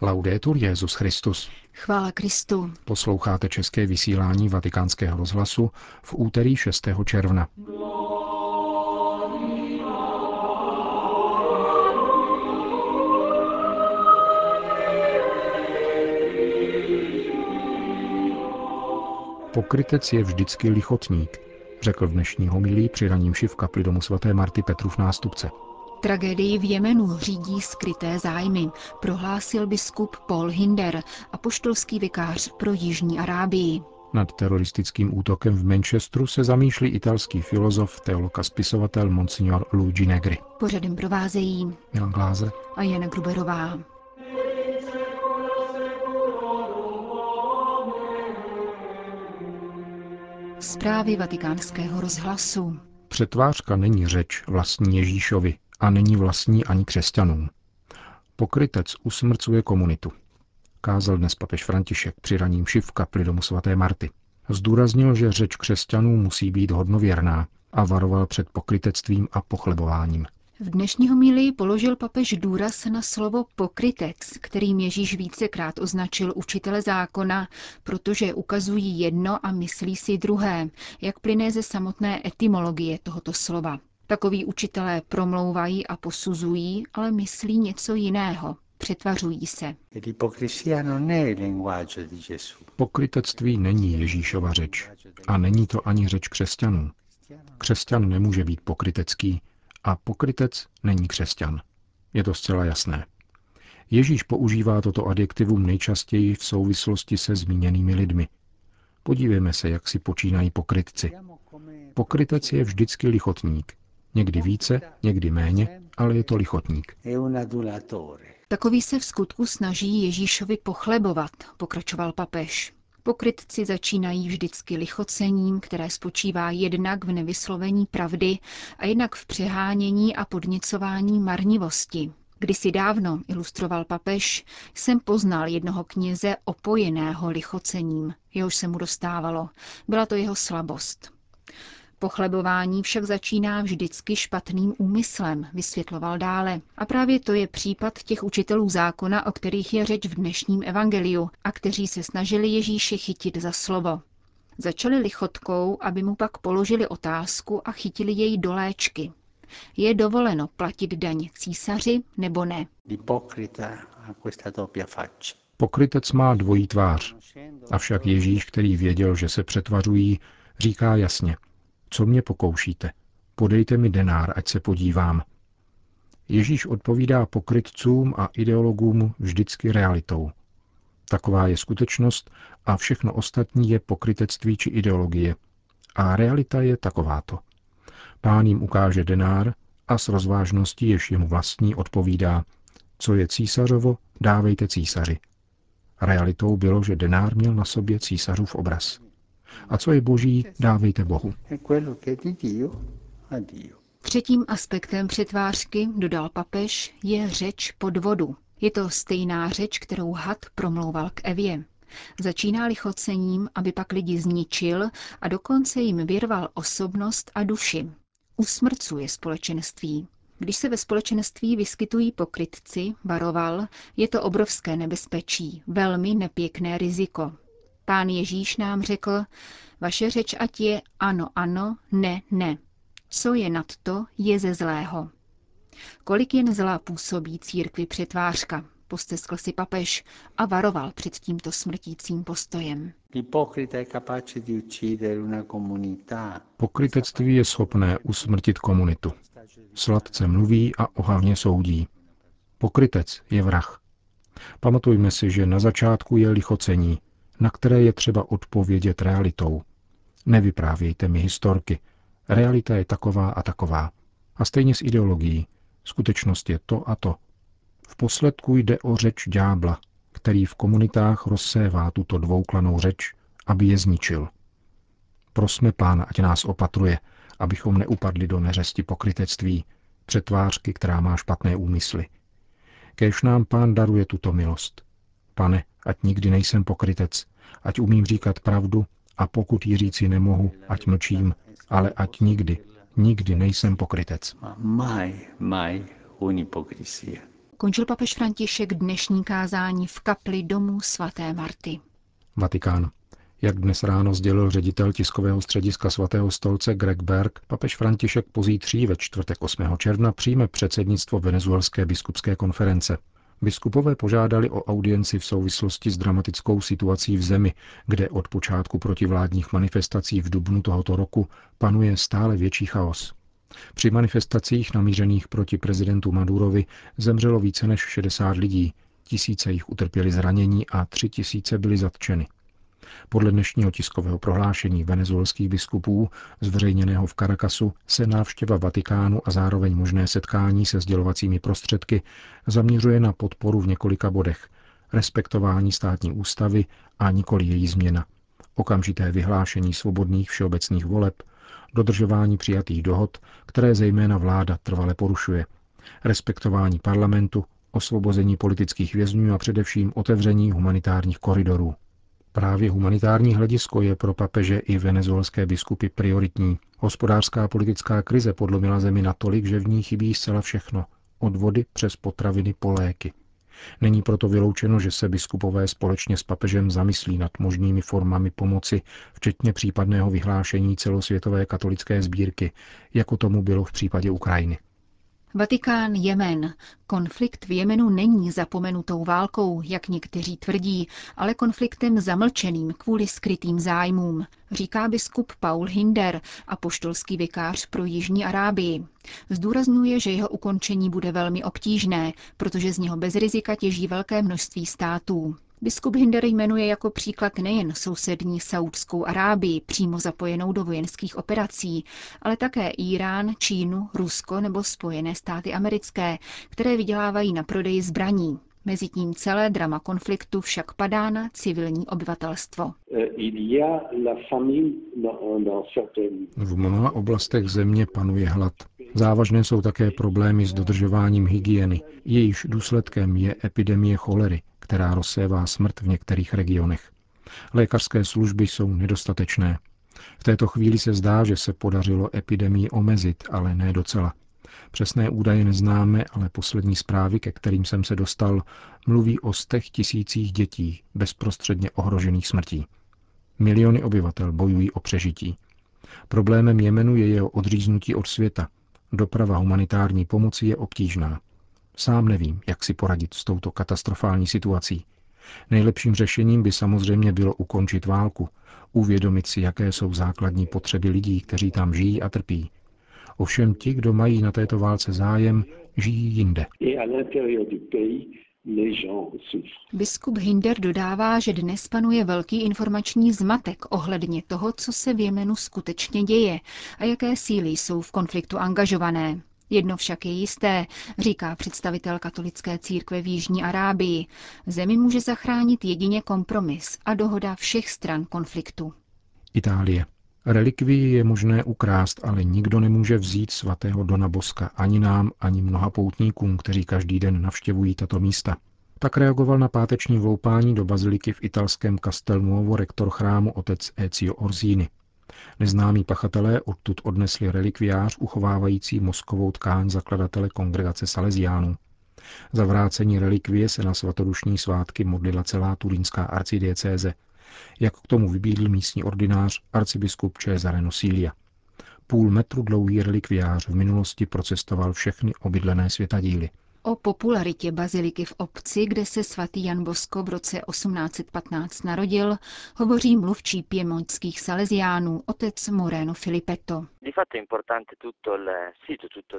Laudetur Jezus Christus. Chvála Kristu. Posloucháte české vysílání Vatikánského rozhlasu v úterý 6. června. Pokrytec je vždycky lichotník, řekl v dnešní homilí při raním v kapli domu svaté Marty Petrův nástupce. Tragédii v Jemenu řídí skryté zájmy, prohlásil biskup Paul Hinder, apoštolský vikář pro Jižní Arábii. Nad teroristickým útokem v Manchesteru se zamýšlí italský filozof, teolog a spisovatel Monsignor Luigi Negri. Pořadem provázejí Milan Gláze a Jana Gruberová. Zprávy vatikánského rozhlasu. Přetvářka není řeč vlastní Ježíšovi a není vlastní ani křesťanům. Pokrytec usmrcuje komunitu. Kázal dnes papež František při raním šiv kapli domu svaté Marty. Zdůraznil, že řeč křesťanů musí být hodnověrná a varoval před pokrytectvím a pochlebováním. V dnešní homílii položil papež důraz na slovo pokrytec, kterým Ježíš vícekrát označil učitele zákona, protože ukazují jedno a myslí si druhé, jak plyne ze samotné etymologie tohoto slova. Takoví učitelé promlouvají a posuzují, ale myslí něco jiného. Přetvařují se. Pokrytectví není Ježíšova řeč a není to ani řeč křesťanů. Křesťan nemůže být pokrytecký a pokrytec není křesťan. Je to zcela jasné. Ježíš používá toto adjektivum nejčastěji v souvislosti se zmíněnými lidmi. Podívejme se, jak si počínají pokrytci. Pokrytec je vždycky lichotník. Někdy více, někdy méně, ale je to lichotník. Takový se v skutku snaží Ježíšovi pochlebovat, pokračoval papež. Pokrytci začínají vždycky lichocením, které spočívá jednak v nevyslovení pravdy a jednak v přehánění a podnicování marnivosti. Kdysi dávno, ilustroval papež, jsem poznal jednoho kněze opojeného lichocením, jehož se mu dostávalo. Byla to jeho slabost. Pochlebování však začíná vždycky špatným úmyslem, vysvětloval dále. A právě to je případ těch učitelů zákona, o kterých je řeč v dnešním evangeliu a kteří se snažili Ježíše chytit za slovo. Začali lichotkou, aby mu pak položili otázku a chytili jej do léčky. Je dovoleno platit daň císaři nebo ne? Pokrytec má dvojí tvář. Avšak Ježíš, který věděl, že se přetvařují, říká jasně – co mě pokoušíte? Podejte mi denár, ať se podívám. Ježíš odpovídá pokrytcům a ideologům vždycky realitou. Taková je skutečnost a všechno ostatní je pokrytectví či ideologie. A realita je takováto. Pán jim ukáže denár a s rozvážností, jež jemu vlastní, odpovídá, co je císařovo, dávejte císaři. Realitou bylo, že denár měl na sobě císařův obraz. A co je boží, dávejte Bohu. Třetím aspektem přetvářky, dodal papež, je řeč podvodu. Je to stejná řeč, kterou had promlouval k Evě. Začíná lichocením, aby pak lidi zničil a dokonce jim vyrval osobnost a duši. Usmrcuje společenství. Když se ve společenství vyskytují pokrytci, varoval, je to obrovské nebezpečí, velmi nepěkné riziko. Pán Ježíš nám řekl, vaše řeč ať je ano, ano, ne, ne. Co je nad to, je ze zlého. Kolik jen zlá působí církvi přetvářka, posteskl si papež a varoval před tímto smrtícím postojem. Pokrytectví je schopné usmrtit komunitu. Sladce mluví a ohavně soudí. Pokrytec je vrah. Pamatujme si, že na začátku je lichocení, na které je třeba odpovědět realitou. Nevyprávějte mi historky. Realita je taková a taková. A stejně s ideologií. Skutečnost je to a to. V posledku jde o řeč ďábla, který v komunitách rozsévá tuto dvouklanou řeč, aby je zničil. Prosme pána, ať nás opatruje, abychom neupadli do neřesti pokrytectví, přetvářky, která má špatné úmysly. Kéž nám pán daruje tuto milost. Pane, ať nikdy nejsem pokrytec, ať umím říkat pravdu a pokud ji říci nemohu, ať mlčím, ale ať nikdy, nikdy nejsem pokrytec. Končil papež František dnešní kázání v kapli domu svaté Marty. Vatikán. Jak dnes ráno sdělil ředitel tiskového střediska svatého stolce Greg Berg, papež František pozítří ve čtvrtek 8. června přijme předsednictvo Venezuelské biskupské konference. Biskupové požádali o audienci v souvislosti s dramatickou situací v zemi, kde od počátku protivládních manifestací v dubnu tohoto roku panuje stále větší chaos. Při manifestacích namířených proti prezidentu Madurovi zemřelo více než 60 lidí, tisíce jich utrpěli zranění a tři tisíce byly zatčeny. Podle dnešního tiskového prohlášení venezuelských biskupů, zveřejněného v Caracasu, se návštěva Vatikánu a zároveň možné setkání se sdělovacími prostředky zaměřuje na podporu v několika bodech. Respektování státní ústavy a nikoli její změna. Okamžité vyhlášení svobodných všeobecných voleb, dodržování přijatých dohod, které zejména vláda trvale porušuje, respektování parlamentu, osvobození politických vězňů a především otevření humanitárních koridorů. Právě humanitární hledisko je pro papeže i venezuelské biskupy prioritní. Hospodářská a politická krize podlomila zemi natolik, že v ní chybí zcela všechno. Od vody přes potraviny po léky. Není proto vyloučeno, že se biskupové společně s papežem zamyslí nad možnými formami pomoci, včetně případného vyhlášení celosvětové katolické sbírky, jako tomu bylo v případě Ukrajiny. Vatikán Jemen. Konflikt v Jemenu není zapomenutou válkou, jak někteří tvrdí, ale konfliktem zamlčeným kvůli skrytým zájmům, říká biskup Paul Hinder, apoštolský vikář pro Jižní Arábii. Zdůrazňuje, že jeho ukončení bude velmi obtížné, protože z něho bez rizika těží velké množství států. Biskup Hinder jmenuje jako příklad nejen sousední Saudskou Arábii, přímo zapojenou do vojenských operací, ale také Irán, Čínu, Rusko nebo Spojené státy americké, které vydělávají na prodeji zbraní. Mezitím celé drama konfliktu však padá na civilní obyvatelstvo. V mnoha oblastech země panuje hlad. Závažné jsou také problémy s dodržováním hygieny. Jejíž důsledkem je epidemie cholery, která rozsévá smrt v některých regionech. Lékařské služby jsou nedostatečné. V této chvíli se zdá, že se podařilo epidemii omezit, ale ne docela. Přesné údaje neznáme, ale poslední zprávy, ke kterým jsem se dostal, mluví o stech tisících dětí bezprostředně ohrožených smrtí. Miliony obyvatel bojují o přežití. Problémem Jemenu je jeho odříznutí od světa. Doprava humanitární pomoci je obtížná. Sám nevím, jak si poradit s touto katastrofální situací. Nejlepším řešením by samozřejmě bylo ukončit válku, uvědomit si, jaké jsou základní potřeby lidí, kteří tam žijí a trpí. Ovšem ti, kdo mají na této válce zájem, žijí jinde. Biskup Hinder dodává, že dnes panuje velký informační zmatek ohledně toho, co se v Jemenu skutečně děje a jaké síly jsou v konfliktu angažované. Jedno však je jisté, říká představitel katolické církve v Jižní Arábii. Zemi může zachránit jedině kompromis a dohoda všech stran konfliktu. Itálie. Relikvii je možné ukrást, ale nikdo nemůže vzít svatého Dona Boska ani nám, ani mnoha poutníkům, kteří každý den navštěvují tato místa. Tak reagoval na páteční vloupání do baziliky v italském Castelnuovo rektor chrámu otec Ezio Orsini. Neznámí pachatelé odtud odnesli relikviář uchovávající mozkovou tkáň zakladatele kongregace Salesiánů. Za vrácení relikvie se na svatodušní svátky modlila celá turínská arcidiecéze, jak k tomu vybídl místní ordinář arcibiskup Cesare Nosilia. Půl metru dlouhý relikviář v minulosti procestoval všechny obydlené světadíly – O popularitě baziliky v obci, kde se svatý Jan Bosko v roce 1815 narodil, hovoří mluvčí piemontských salesiánů otec Moreno Filipetto.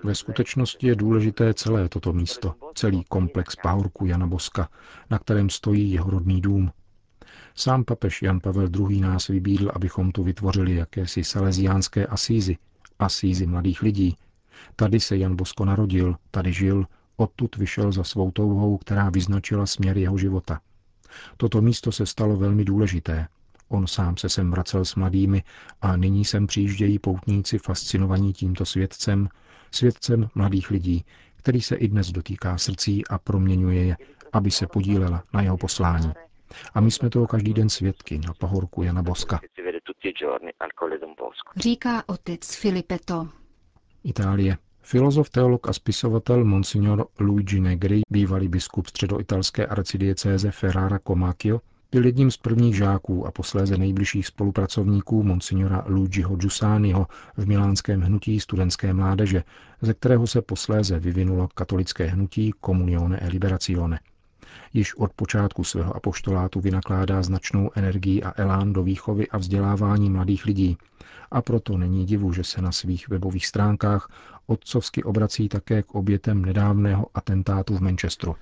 Ve skutečnosti je důležité celé toto místo, celý komplex pahorku Jana Boska, na kterém stojí jeho rodný dům. Sám papež Jan Pavel II. nás vybídl, abychom tu vytvořili jakési salesiánské asízy, asízy mladých lidí. Tady se Jan Bosko narodil, tady žil, Odtud vyšel za svou touhou, která vyznačila směr jeho života. Toto místo se stalo velmi důležité. On sám se sem vracel s mladými a nyní sem přijíždějí poutníci fascinovaní tímto světcem, světcem mladých lidí, který se i dnes dotýká srdcí a proměňuje je, aby se podílela na jeho poslání. A my jsme toho každý den svědky na pahorku Jana Boska. Říká otec Filipeto. Itálie. Filozof, teolog a spisovatel Monsignor Luigi Negri, bývalý biskup středoitalské arcidiecéze Ferrara Comacchio, byl jedním z prvních žáků a posléze nejbližších spolupracovníků monsignora Luigiho Giussaniho v milánském hnutí studentské mládeže, ze kterého se posléze vyvinulo katolické hnutí Comunione e Liberazione. Již od počátku svého apoštolátu vynakládá značnou energii a elán do výchovy a vzdělávání mladých lidí. A proto není divu, že se na svých webových stránkách otcovsky obrací také k obětem nedávného atentátu v Manchesteru.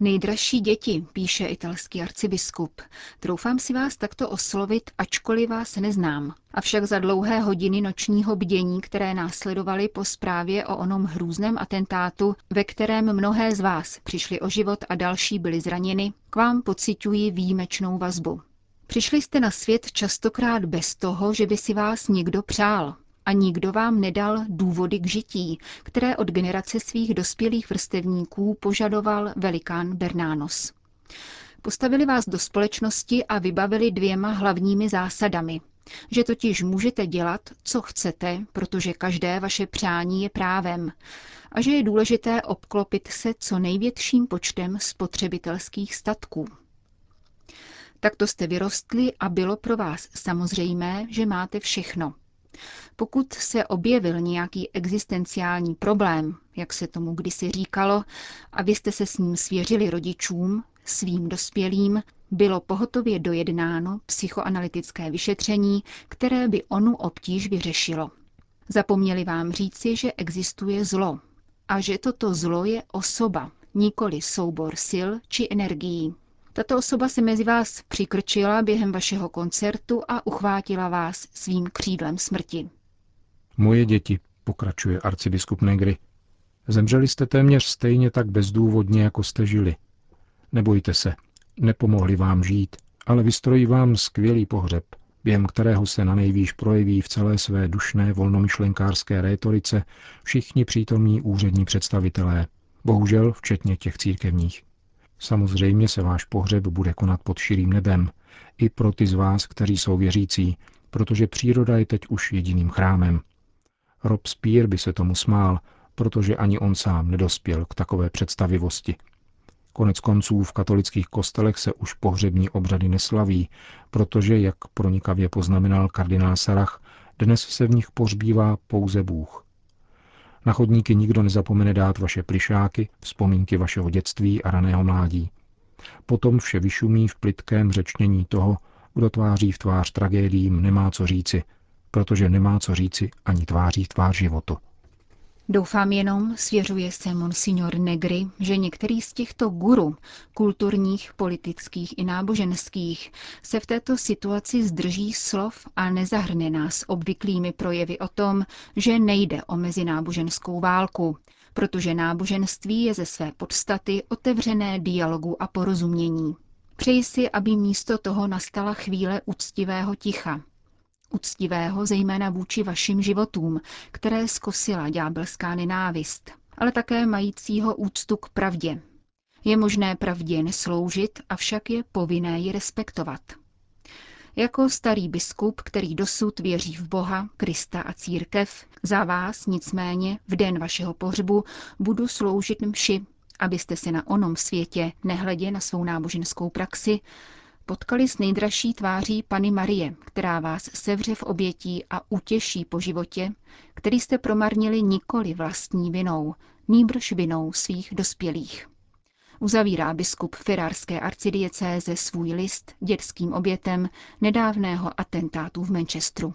Nejdražší děti, píše italský arcibiskup. Troufám si vás takto oslovit, ačkoliv vás neznám. Avšak za dlouhé hodiny nočního bdění, které následovaly po zprávě o onom hrůzném atentátu, ve kterém mnohé z vás přišli o život a další byli zraněni, k vám pociťuji výjimečnou vazbu. Přišli jste na svět častokrát bez toho, že by si vás někdo přál a nikdo vám nedal důvody k žití, které od generace svých dospělých vrstevníků požadoval velikán Bernános. Postavili vás do společnosti a vybavili dvěma hlavními zásadami. Že totiž můžete dělat, co chcete, protože každé vaše přání je právem, a že je důležité obklopit se co největším počtem spotřebitelských statků. Takto jste vyrostli a bylo pro vás samozřejmé, že máte všechno. Pokud se objevil nějaký existenciální problém, jak se tomu kdysi říkalo, a vy jste se s ním svěřili rodičům, svým dospělým, bylo pohotově dojednáno psychoanalytické vyšetření, které by onu obtíž vyřešilo. Zapomněli vám říci, že existuje zlo a že toto zlo je osoba, nikoli soubor sil či energií. Tato osoba se mezi vás přikrčila během vašeho koncertu a uchvátila vás svým křídlem smrti. Moje děti, pokračuje arcibiskup Negri, zemřeli jste téměř stejně tak bezdůvodně, jako jste žili. Nebojte se, nepomohli vám žít, ale vystrojí vám skvělý pohřeb, během kterého se na nejvýš projeví v celé své dušné volnomyšlenkářské rétorice všichni přítomní úřední představitelé, bohužel včetně těch církevních. Samozřejmě se váš pohřeb bude konat pod širým nebem, i pro ty z vás, kteří jsou věřící, protože příroda je teď už jediným chrámem. Rob Spear by se tomu smál, protože ani on sám nedospěl k takové představivosti. Konec konců v katolických kostelech se už pohřební obřady neslaví, protože, jak pronikavě poznamenal kardinál Sarach, dnes se v nich pohřbívá pouze Bůh. Na chodníky nikdo nezapomene dát vaše plišáky, vzpomínky vašeho dětství a raného mládí. Potom vše vyšumí v plitkém řečnění toho, kdo tváří v tvář tragédiím nemá co říci, protože nemá co říci ani tváří tvář životu. Doufám jenom, svěřuje se monsignor Negri, že některý z těchto guru, kulturních, politických i náboženských, se v této situaci zdrží slov a nezahrne nás obvyklými projevy o tom, že nejde o mezináboženskou válku, protože náboženství je ze své podstaty otevřené dialogu a porozumění. Přeji si, aby místo toho nastala chvíle úctivého ticha, Uctivého zejména vůči vašim životům, které zkosila ďábelská nenávist, ale také majícího úctu k pravdě. Je možné pravdě nesloužit, avšak je povinné ji respektovat. Jako starý biskup, který dosud věří v Boha, Krista a církev, za vás nicméně v den vašeho pohřbu budu sloužit mši, abyste se na onom světě, nehledě na svou náboženskou praxi, potkali s nejdražší tváří Pany Marie, která vás sevře v obětí a utěší po životě, který jste promarnili nikoli vlastní vinou, nýbrž vinou svých dospělých. Uzavírá biskup Ferrarské arcidiecéze svůj list dětským obětem nedávného atentátu v Manchesteru.